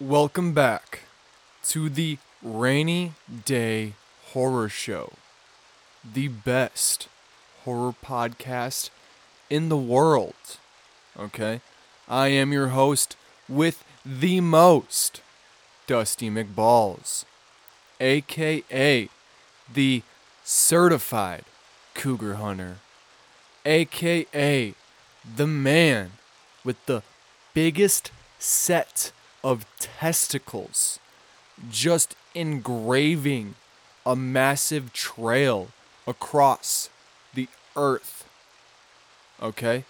Welcome back to the Rainy Day Horror Show, the best horror podcast in the world. Okay? I am your host with the most, Dusty McBalls, aka the certified cougar hunter, aka the man with the biggest set of testicles, just engraving a massive trail across the earth. Okay?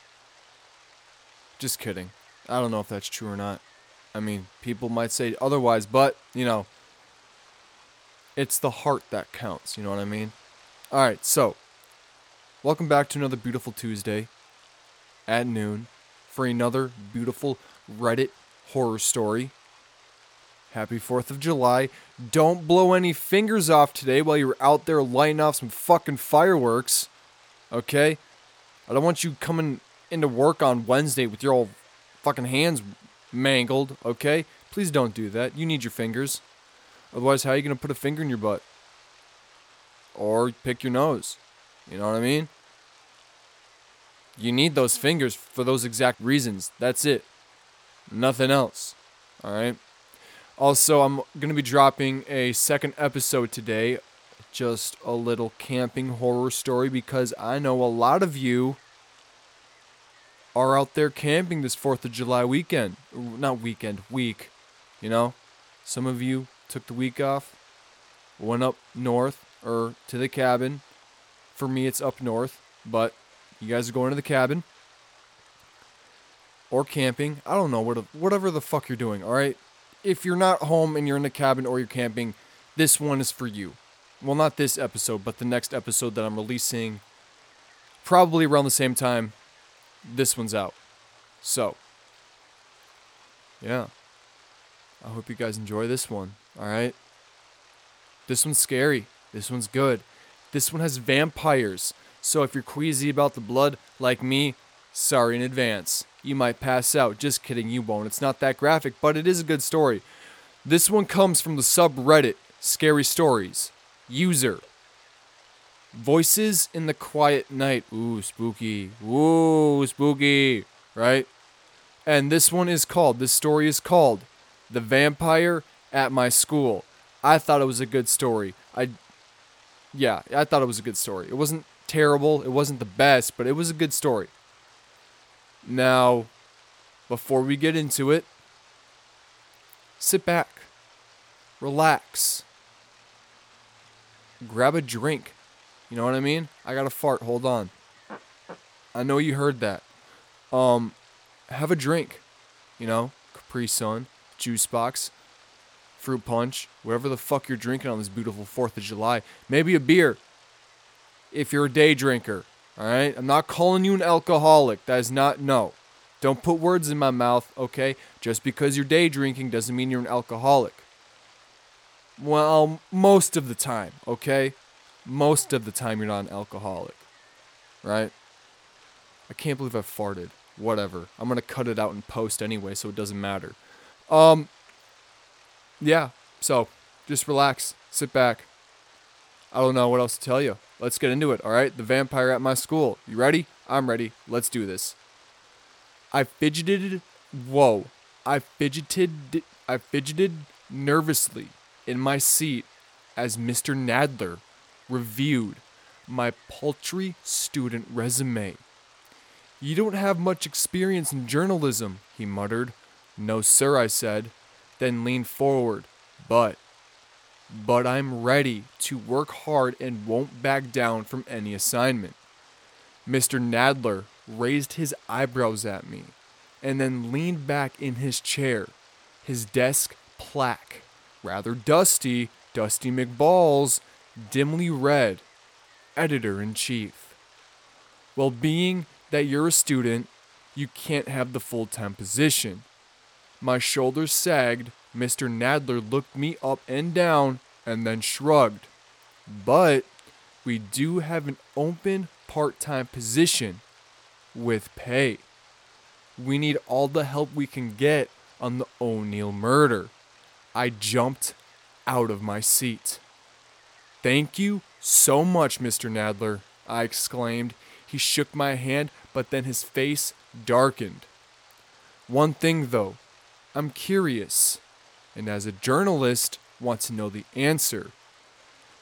Just kidding. I don't know if that's true or not. I mean, people might say otherwise, but, you know, it's the heart that counts. You know what I mean? All right, so welcome back to another beautiful Tuesday at noon for another beautiful Reddit horror story. Happy 4th of July. Don't blow any fingers off today while you're out there lighting off some fucking fireworks. Okay? I don't want you coming into work on Wednesday with your old fucking hands mangled, okay? Please don't do that. You need your fingers. Otherwise, how are you going to put a finger in your butt? Or pick your nose. You know what I mean? You need those fingers for those exact reasons. That's it. Nothing else. All right? Also, I'm going to be dropping a second episode today. Just a little camping horror story because I know a lot of you are out there camping this 4th of July weekend. Not weekend, week. You know? Some of you took the week off, went up north or to the cabin. For me, it's up north, but you guys are going to the cabin or camping. I don't know, what whatever the fuck you're doing, all right? If you're not home and you're in the cabin or you're camping, this one is for you. Well, not this episode, but the next episode that I'm releasing probably around the same time this one's out. So, yeah. I hope you guys enjoy this one, all right? This one's scary. This one's good. This one has vampires. So if you're queasy about the blood like me, sorry in advance. You might pass out. Just kidding, you won't. It's not that graphic, but it is a good story. This one comes from the subreddit Scary Stories. User. Voices in the Quiet Night. Ooh, spooky. Ooh, spooky. Right? And this one is called, this story is called The Vampire at My School. I thought it was a good story. I, yeah, I thought it was a good story. It wasn't terrible, it wasn't the best, but it was a good story. Now, before we get into it, sit back, relax, grab a drink. You know what I mean? I got a fart. Hold on. I know you heard that. Um, have a drink. You know, Capri Sun, juice box, fruit punch, whatever the fuck you're drinking on this beautiful 4th of July. Maybe a beer if you're a day drinker. All right? I'm not calling you an alcoholic. That is not, no. Don't put words in my mouth, okay? Just because you're day drinking doesn't mean you're an alcoholic. Well, most of the time, okay? Most of the time you're not an alcoholic. Right? I can't believe I farted. Whatever. I'm to cut it out in post anyway, so it doesn't matter. Um yeah, so just relax, sit back. I don't know what else to tell you. Let's get into it, all right? The vampire at my school. You ready? I'm ready. Let's do this. I fidgeted. Whoa. I fidgeted. I fidgeted nervously in my seat as Mr. Nadler reviewed my paltry student resume. You don't have much experience in journalism, he muttered. No, sir, I said, then leaned forward. But but I'm ready to work hard and won't back down from any assignment. Mr. Nadler raised his eyebrows at me and then leaned back in his chair, his desk plaque, rather dusty, Dusty McBalls, dimly read, Editor in Chief. Well, being that you're a student, you can't have the full time position. My shoulders sagged Mr. Nadler looked me up and down and then shrugged. But we do have an open part time position with pay. We need all the help we can get on the O'Neill murder. I jumped out of my seat. Thank you so much, Mr. Nadler, I exclaimed. He shook my hand, but then his face darkened. One thing, though, I'm curious, and as a journalist, want to know the answer.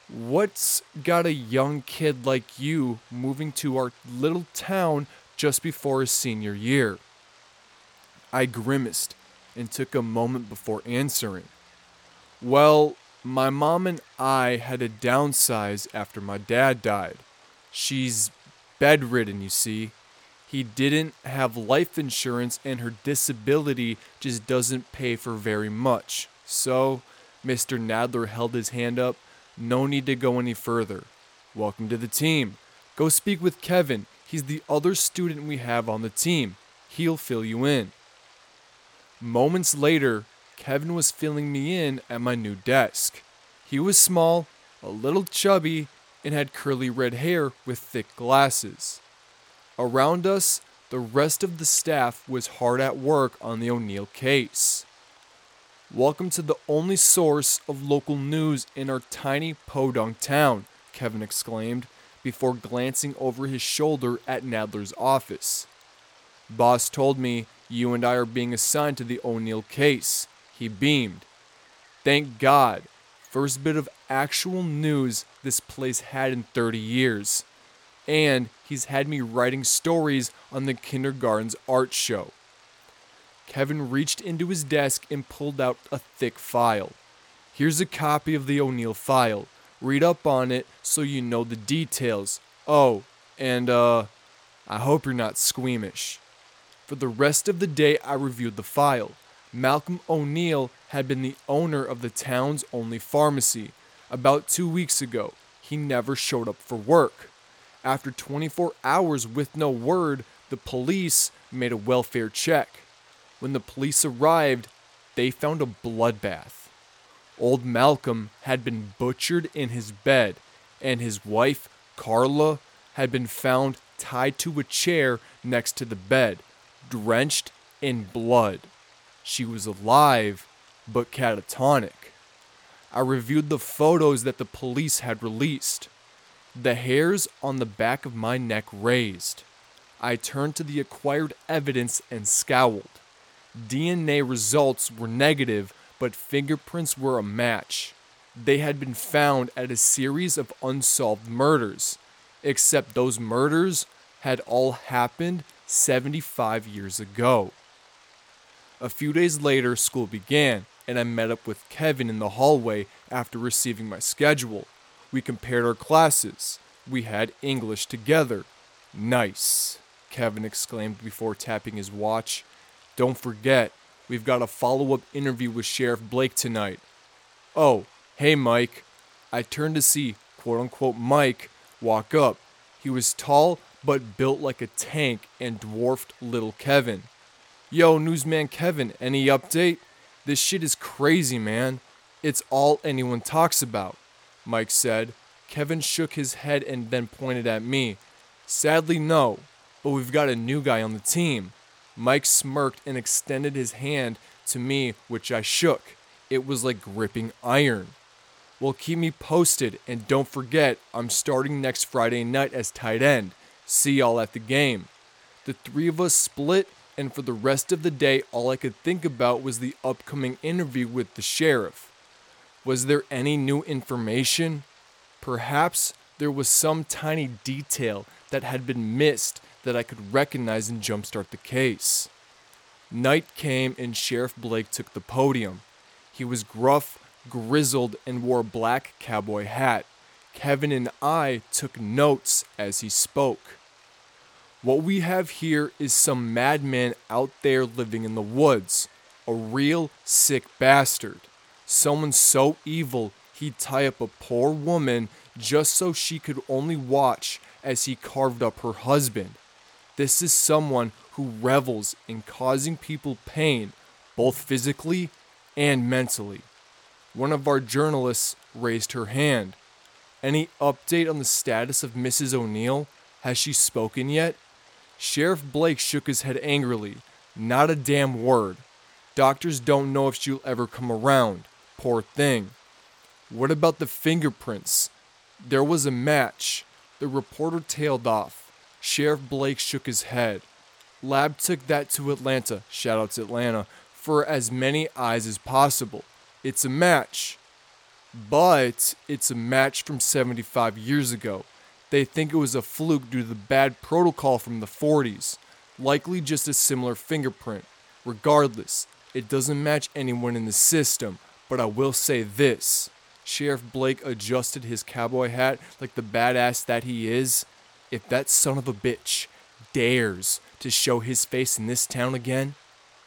What's got a young kid like you moving to our little town just before his senior year? I grimaced and took a moment before answering. Well, my mom and I had to downsize after my dad died. She's bedridden, you see. He didn't have life insurance and her disability just doesn't pay for very much. So, Mr. Nadler held his hand up. No need to go any further. Welcome to the team. Go speak with Kevin. He's the other student we have on the team. He'll fill you in. Moments later, Kevin was filling me in at my new desk. He was small, a little chubby, and had curly red hair with thick glasses. Around us, the rest of the staff was hard at work on the O'Neill case. Welcome to the only source of local news in our tiny podunk town, Kevin exclaimed before glancing over his shoulder at Nadler's office. Boss told me you and I are being assigned to the O'Neill case. He beamed. Thank God. First bit of actual news this place had in 30 years. And he's had me writing stories on the kindergarten's art show. Kevin reached into his desk and pulled out a thick file. Here's a copy of the O'Neill file. Read up on it so you know the details. Oh, and uh, I hope you're not squeamish. For the rest of the day, I reviewed the file. Malcolm O'Neill had been the owner of the town's only pharmacy. About two weeks ago, he never showed up for work. After 24 hours with no word, the police made a welfare check. When the police arrived, they found a bloodbath. Old Malcolm had been butchered in his bed, and his wife, Carla, had been found tied to a chair next to the bed, drenched in blood. She was alive, but catatonic. I reviewed the photos that the police had released. The hairs on the back of my neck raised. I turned to the acquired evidence and scowled. DNA results were negative, but fingerprints were a match. They had been found at a series of unsolved murders, except those murders had all happened 75 years ago. A few days later, school began, and I met up with Kevin in the hallway after receiving my schedule. We compared our classes. We had English together. Nice, Kevin exclaimed before tapping his watch. Don't forget, we've got a follow up interview with Sheriff Blake tonight. Oh, hey, Mike. I turned to see quote unquote Mike walk up. He was tall but built like a tank and dwarfed little Kevin. Yo, newsman Kevin, any update? This shit is crazy, man. It's all anyone talks about, Mike said. Kevin shook his head and then pointed at me. Sadly, no, but we've got a new guy on the team. Mike smirked and extended his hand to me, which I shook. It was like gripping iron. Well, keep me posted, and don't forget, I'm starting next Friday night as tight end. See y'all at the game. The three of us split and for the rest of the day, all I could think about was the upcoming interview with the sheriff. Was there any new information? Perhaps there was some tiny detail that had been missed that I could recognize and jumpstart the case. Night came and Sheriff Blake took the podium. He was gruff, grizzled, and wore a black cowboy hat. Kevin and I took notes as he spoke. What we have here is some madman out there living in the woods. A real sick bastard. Someone so evil he'd tie up a poor woman just so she could only watch as he carved up her husband. This is someone who revels in causing people pain, both physically and mentally. One of our journalists raised her hand. Any update on the status of Mrs. O'Neill? Has she spoken yet? Sheriff Blake shook his head angrily. Not a damn word. Doctors don't know if she'll ever come around. Poor thing. What about the fingerprints? There was a match. The reporter tailed off. Sheriff Blake shook his head. Lab took that to Atlanta, shout out to Atlanta, for as many eyes as possible. It's a match. But it's a match from 75 years ago. They think it was a fluke due to the bad protocol from the 40s. Likely just a similar fingerprint. Regardless, it doesn't match anyone in the system, but I will say this. Sheriff Blake adjusted his cowboy hat like the badass that he is. If that son of a bitch dares to show his face in this town again,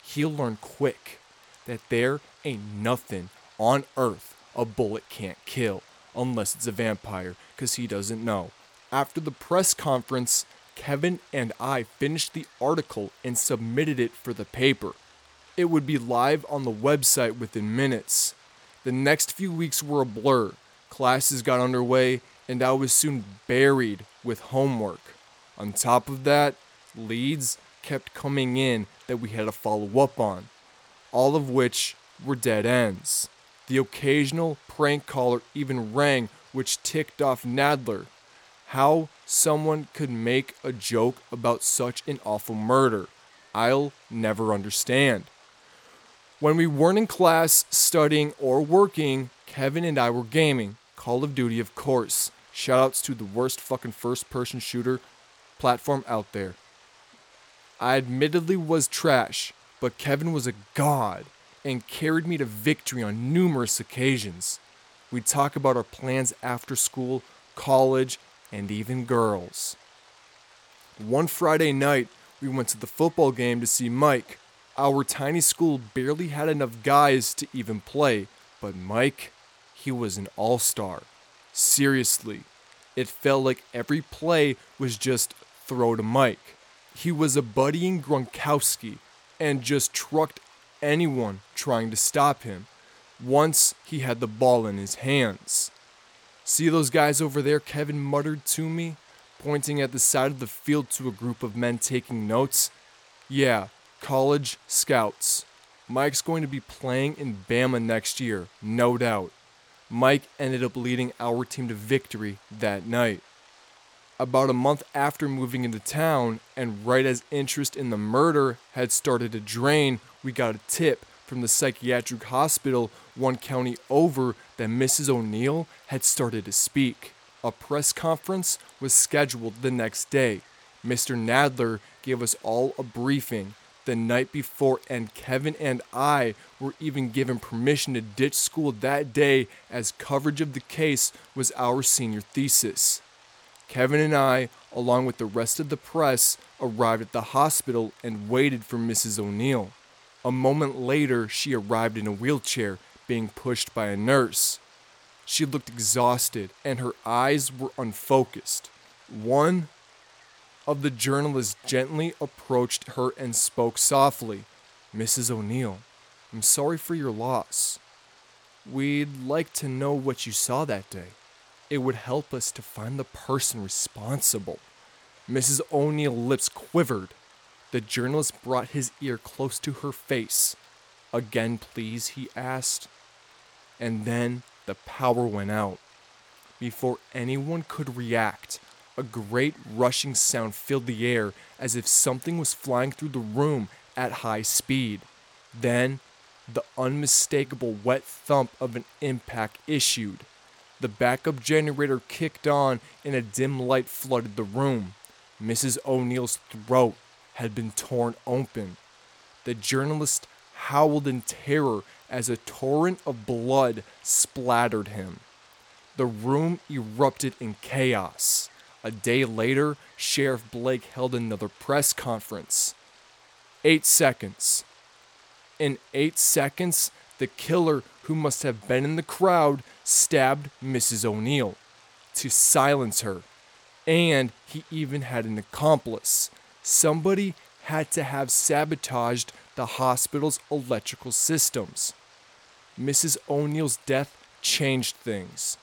he'll learn quick that there ain't nothing on earth a bullet can't kill unless it's a vampire, because he doesn't know. After the press conference, Kevin and I finished the article and submitted it for the paper. It would be live on the website within minutes. The next few weeks were a blur. Classes got underway, and I was soon buried with homework. On top of that, leads kept coming in that we had to follow up on, all of which were dead ends. The occasional prank caller even rang, which ticked off Nadler. How someone could make a joke about such an awful murder, I'll never understand. When we weren't in class, studying, or working, Kevin and I were gaming. Call of Duty, of course. Shoutouts to the worst fucking first person shooter platform out there. I admittedly was trash, but Kevin was a god and carried me to victory on numerous occasions. We'd talk about our plans after school, college, and even girls. One Friday night, we went to the football game to see Mike. Our tiny school barely had enough guys to even play, but Mike, he was an all star. Seriously, it felt like every play was just throw to Mike. He was a buddying Gronkowski and just trucked anyone trying to stop him once he had the ball in his hands. See those guys over there? Kevin muttered to me, pointing at the side of the field to a group of men taking notes. Yeah, college scouts. Mike's going to be playing in Bama next year, no doubt. Mike ended up leading our team to victory that night. About a month after moving into town, and right as interest in the murder had started to drain, we got a tip from the psychiatric hospital one county over that Mrs. O'Neill had started to speak. A press conference was scheduled the next day. Mr. Nadler gave us all a briefing the night before, and Kevin and I were even given permission to ditch school that day as coverage of the case was our senior thesis. Kevin and I, along with the rest of the press, arrived at the hospital and waited for Mrs. O'Neill. A moment later, she arrived in a wheelchair, being pushed by a nurse. She looked exhausted and her eyes were unfocused. One of the journalist gently approached her and spoke softly Mrs. O'Neill, I'm sorry for your loss. We'd like to know what you saw that day. It would help us to find the person responsible. Mrs. O'Neill's lips quivered. The journalist brought his ear close to her face. Again, please, he asked. And then the power went out. Before anyone could react, a great rushing sound filled the air as if something was flying through the room at high speed. Then, the unmistakable wet thump of an impact issued. The backup generator kicked on and a dim light flooded the room. Mrs. O'Neill's throat had been torn open. The journalist howled in terror as a torrent of blood splattered him. The room erupted in chaos. A day later, Sheriff Blake held another press conference. Eight seconds. In eight seconds, the killer, who must have been in the crowd, stabbed Mrs. O'Neill to silence her. And he even had an accomplice. Somebody had to have sabotaged the hospital's electrical systems. Mrs. O'Neill's death changed things.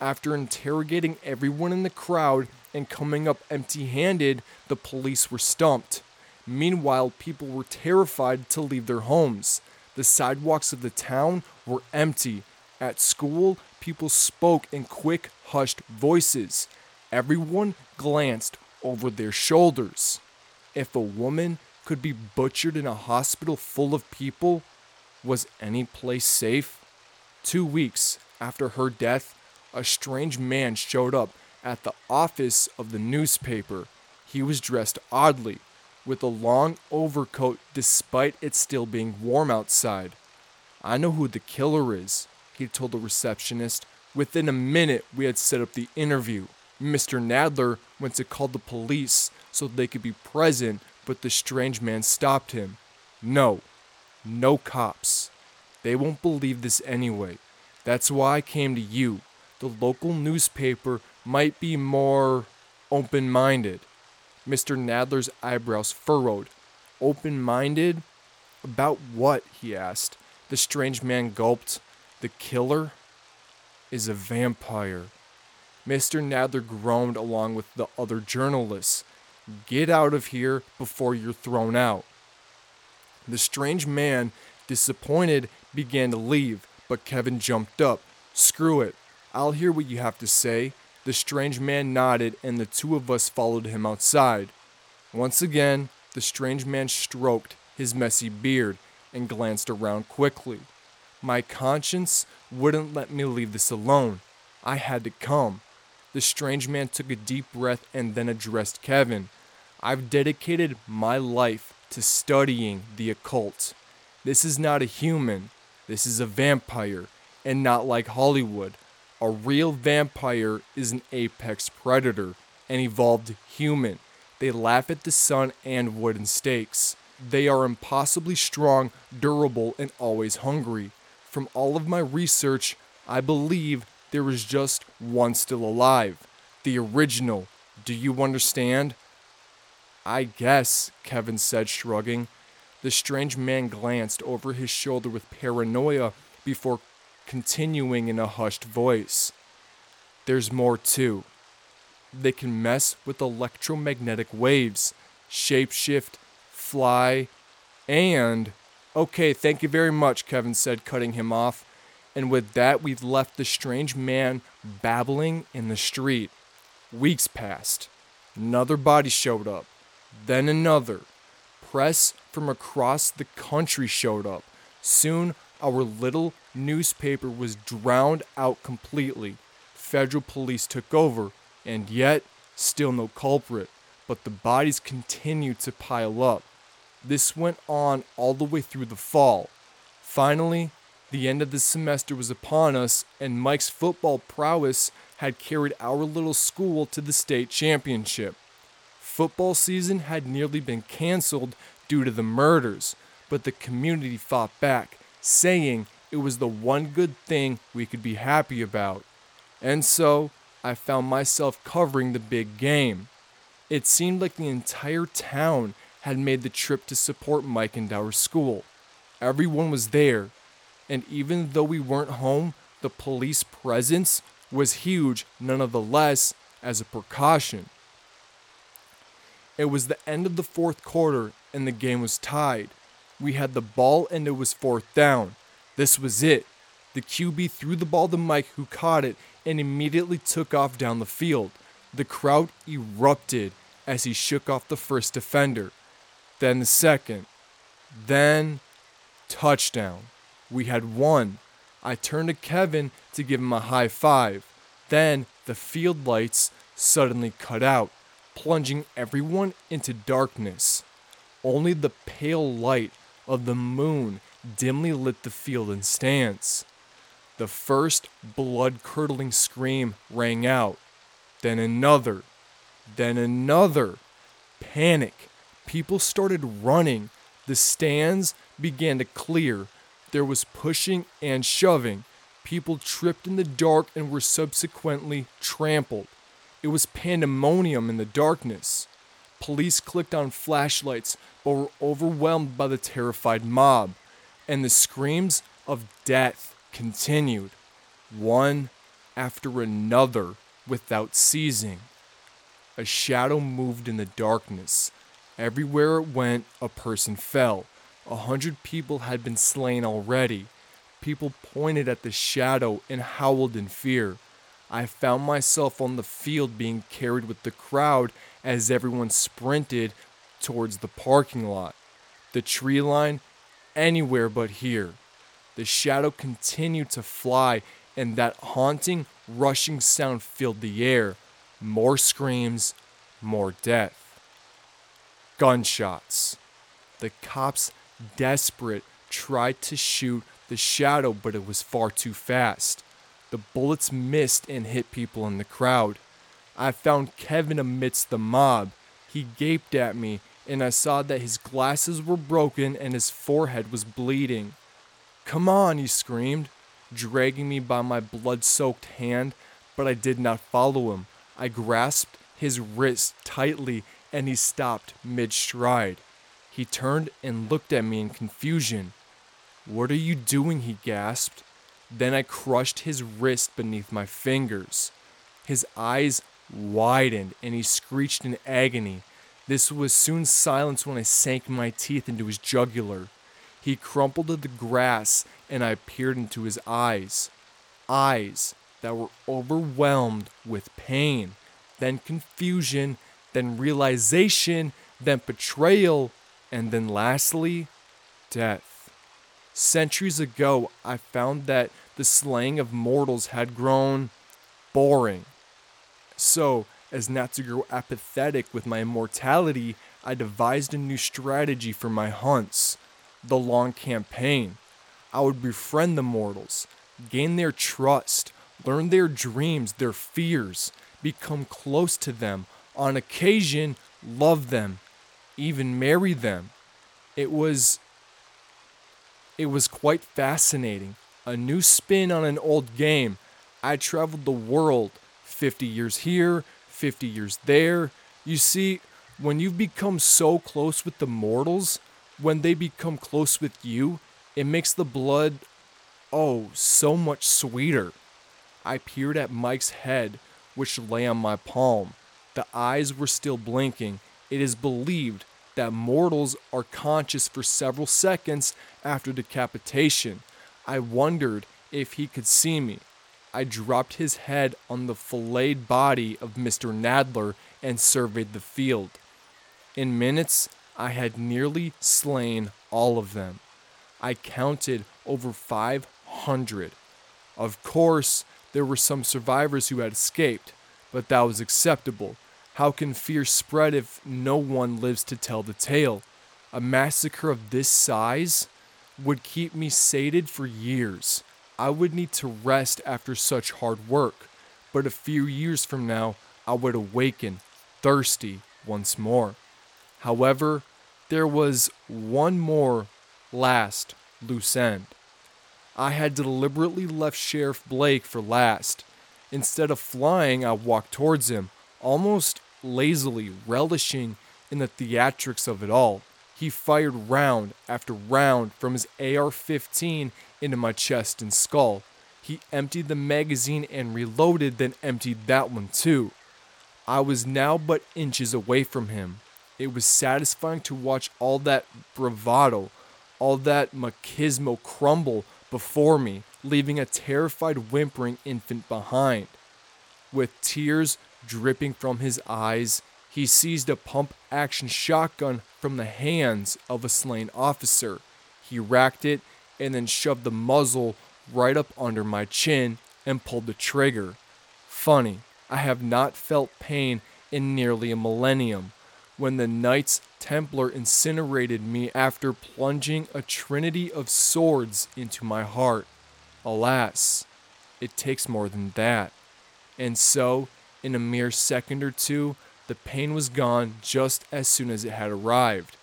After interrogating everyone in the crowd and coming up empty handed, the police were stumped. Meanwhile, people were terrified to leave their homes. The sidewalks of the town were empty. At school, people spoke in quick, hushed voices. Everyone glanced over their shoulders. If a woman could be butchered in a hospital full of people, was any place safe? Two weeks after her death, a strange man showed up at the office of the newspaper. He was dressed oddly, with a long overcoat despite it still being warm outside. I know who the killer is, he told the receptionist. Within a minute, we had set up the interview. Mr. Nadler went to call the police so they could be present, but the strange man stopped him. No, no cops. They won't believe this anyway. That's why I came to you. The local newspaper might be more open minded. Mr. Nadler's eyebrows furrowed. Open minded? About what? he asked. The strange man gulped. The killer is a vampire. Mr. Nadler groaned along with the other journalists. Get out of here before you're thrown out. The strange man, disappointed, began to leave, but Kevin jumped up. Screw it. I'll hear what you have to say. The strange man nodded, and the two of us followed him outside. Once again, the strange man stroked his messy beard and glanced around quickly. My conscience wouldn't let me leave this alone. I had to come. The strange man took a deep breath and then addressed Kevin. I've dedicated my life to studying the occult. This is not a human, this is a vampire, and not like Hollywood. A real vampire is an apex predator, an evolved human. They laugh at the sun and wooden stakes. They are impossibly strong, durable, and always hungry. From all of my research, I believe there is just one still alive. The original. Do you understand? I guess, Kevin said, shrugging. The strange man glanced over his shoulder with paranoia before continuing in a hushed voice. There's more too. They can mess with electromagnetic waves, shapeshift, fly, and. Okay, thank you very much, Kevin said, cutting him off. And with that, we've left the strange man babbling in the street. Weeks passed. Another body showed up. Then another. Press from across the country showed up. Soon, our little newspaper was drowned out completely. Federal police took over, and yet, still no culprit. But the bodies continued to pile up. This went on all the way through the fall. Finally, the end of the semester was upon us, and Mike's football prowess had carried our little school to the state championship. Football season had nearly been canceled due to the murders, but the community fought back, saying it was the one good thing we could be happy about. And so, I found myself covering the big game. It seemed like the entire town had made the trip to support Mike and our school. Everyone was there, and even though we weren't home, the police presence was huge none of the less as a precaution. It was the end of the fourth quarter and the game was tied. We had the ball and it was fourth down. This was it. The QB threw the ball to Mike, who caught it and immediately took off down the field. The crowd erupted as he shook off the first defender, then the second, then touchdown. We had won. I turned to Kevin to give him a high five. Then the field lights suddenly cut out, plunging everyone into darkness. Only the pale light of the moon dimly lit the field and stands. The first blood curdling scream rang out, then another, then another. Panic. People started running. The stands began to clear. There was pushing and shoving. People tripped in the dark and were subsequently trampled. It was pandemonium in the darkness. Police clicked on flashlights but were overwhelmed by the terrified mob, and the screams of death continued, one after another without ceasing. A shadow moved in the darkness. Everywhere it went, a person fell. A hundred people had been slain already. People pointed at the shadow and howled in fear. I found myself on the field being carried with the crowd as everyone sprinted towards the parking lot. The tree line, anywhere but here. The shadow continued to fly, and that haunting, rushing sound filled the air. More screams, more death. Gunshots. The cops, desperate, tried to shoot the shadow, but it was far too fast. The bullets missed and hit people in the crowd. I found Kevin amidst the mob. He gaped at me, and I saw that his glasses were broken and his forehead was bleeding. Come on, he screamed, dragging me by my blood soaked hand, but I did not follow him. I grasped his wrist tightly and he stopped mid stride. He turned and looked at me in confusion. What are you doing? he gasped. Then I crushed his wrist beneath my fingers. His eyes widened and he screeched in agony. This was soon silenced when I sank my teeth into his jugular. He crumpled to the grass and I peered into his eyes. Eyes that were overwhelmed with pain, then confusion, then realization, then betrayal, and then lastly, death. Centuries ago, I found that the slaying of mortals had grown boring. So, as not to grow apathetic with my immortality, I devised a new strategy for my hunts the long campaign. I would befriend the mortals, gain their trust, learn their dreams, their fears, become close to them, on occasion, love them, even marry them. It was it was quite fascinating. A new spin on an old game. I traveled the world, 50 years here, 50 years there. You see, when you've become so close with the mortals, when they become close with you, it makes the blood, oh, so much sweeter. I peered at Mike's head, which lay on my palm. The eyes were still blinking. It is believed that mortals are conscious for several seconds after decapitation. I wondered if he could see me. I dropped his head on the filleted body of Mr. Nadler and surveyed the field. In minutes, I had nearly slain all of them. I counted over 500. Of course, there were some survivors who had escaped, but that was acceptable. How can fear spread if no one lives to tell the tale? A massacre of this size would keep me sated for years. I would need to rest after such hard work, but a few years from now, I would awaken thirsty once more. However, there was one more last loose end. I had deliberately left Sheriff Blake for last. Instead of flying, I walked towards him, almost lazily relishing in the theatrics of it all. He fired round after round from his AR 15 into my chest and skull. He emptied the magazine and reloaded, then emptied that one too. I was now but inches away from him. It was satisfying to watch all that bravado, all that machismo crumble before me, leaving a terrified, whimpering infant behind. With tears dripping from his eyes, he seized a pump action shotgun from the hands of a slain officer. He racked it and then shoved the muzzle right up under my chin and pulled the trigger. Funny, I have not felt pain in nearly a millennium. When the Knights Templar incinerated me after plunging a trinity of swords into my heart. Alas, it takes more than that. And so, in a mere second or two, the pain was gone just as soon as it had arrived.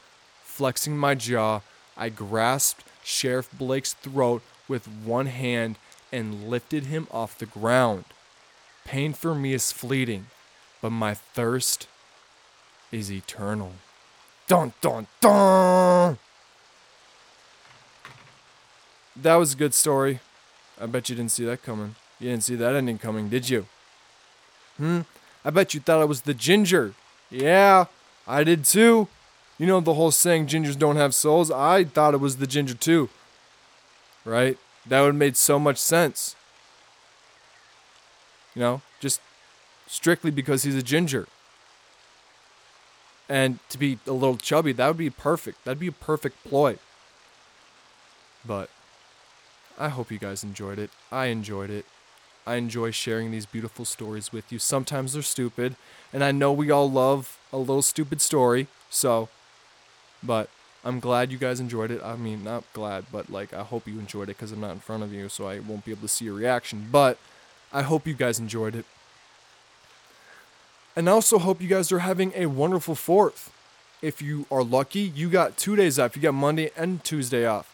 Flexing my jaw, I grasped Sheriff Blake's throat with one hand and lifted him off the ground. Pain for me is fleeting, but my thirst is eternal. Dun dun dun! That was a good story. I bet you didn't see that coming. You didn't see that ending coming, did you? Hmm? I bet you thought I was the ginger. Yeah, I did too. You know the whole saying gingers don't have souls? I thought it was the ginger too. Right? That would have made so much sense. You know, just strictly because he's a ginger. And to be a little chubby, that would be perfect. That'd be a perfect ploy. But I hope you guys enjoyed it. I enjoyed it. I enjoy sharing these beautiful stories with you. Sometimes they're stupid, and I know we all love a little stupid story, so but I'm glad you guys enjoyed it. I mean, not glad, but like I hope you enjoyed it cuz I'm not in front of you, so I won't be able to see your reaction, but I hope you guys enjoyed it. And I also hope you guys are having a wonderful 4th. If you are lucky, you got 2 days off. You got Monday and Tuesday off.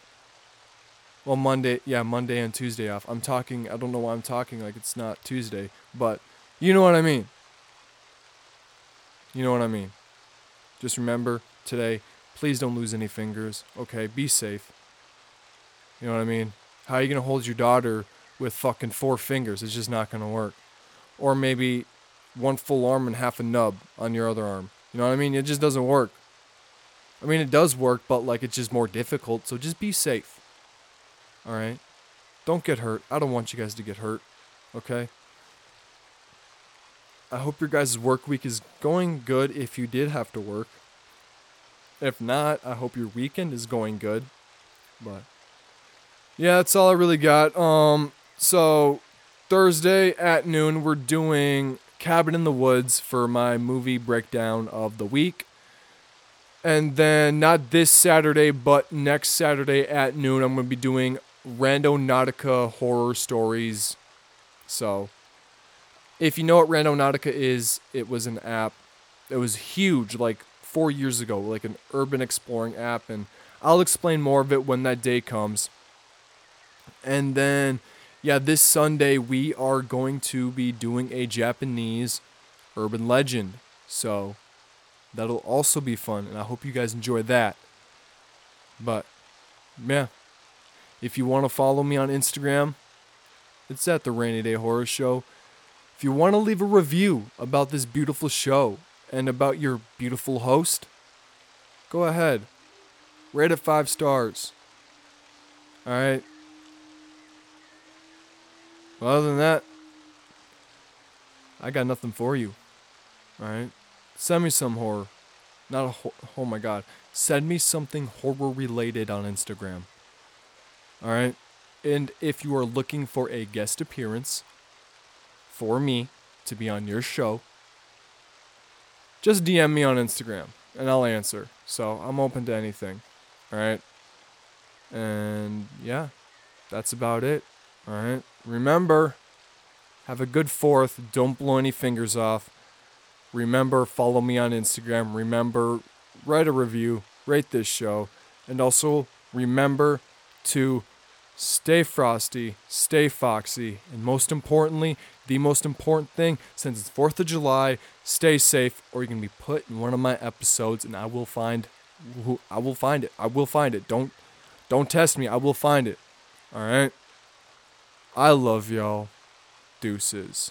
Well, Monday, yeah, Monday and Tuesday off. I'm talking, I don't know why I'm talking like it's not Tuesday, but you know what I mean. You know what I mean. Just remember today, please don't lose any fingers, okay? Be safe. You know what I mean? How are you going to hold your daughter with fucking four fingers? It's just not going to work. Or maybe one full arm and half a nub on your other arm. You know what I mean? It just doesn't work. I mean, it does work, but like it's just more difficult, so just be safe. All right? Don't get hurt. I don't want you guys to get hurt. Okay? I hope your guys' work week is going good if you did have to work. If not, I hope your weekend is going good. But yeah, that's all I really got. Um so Thursday at noon we're doing Cabin in the Woods for my movie breakdown of the week. And then not this Saturday, but next Saturday at noon I'm going to be doing Randonautica horror stories. So, if you know what Randonautica is, it was an app. It was huge, like four years ago, like an urban exploring app, and I'll explain more of it when that day comes. And then, yeah, this Sunday we are going to be doing a Japanese urban legend. So, that'll also be fun, and I hope you guys enjoy that. But, yeah. If you want to follow me on Instagram, it's at the Rainy Day Horror Show. If you want to leave a review about this beautiful show and about your beautiful host, go ahead. Rate it five stars. All right. Well, other than that, I got nothing for you. All right. Send me some horror. Not a ho- oh my god. Send me something horror related on Instagram. All right. And if you are looking for a guest appearance for me to be on your show, just DM me on Instagram and I'll answer. So I'm open to anything. All right. And yeah, that's about it. All right. Remember, have a good fourth. Don't blow any fingers off. Remember, follow me on Instagram. Remember, write a review, rate this show. And also, remember to stay frosty, stay foxy, and most importantly, the most important thing, since it's 4th of July, stay safe or you're to be put in one of my episodes and I will find who I will find it. I will find it. Don't don't test me. I will find it. All right? I love y'all. Deuces.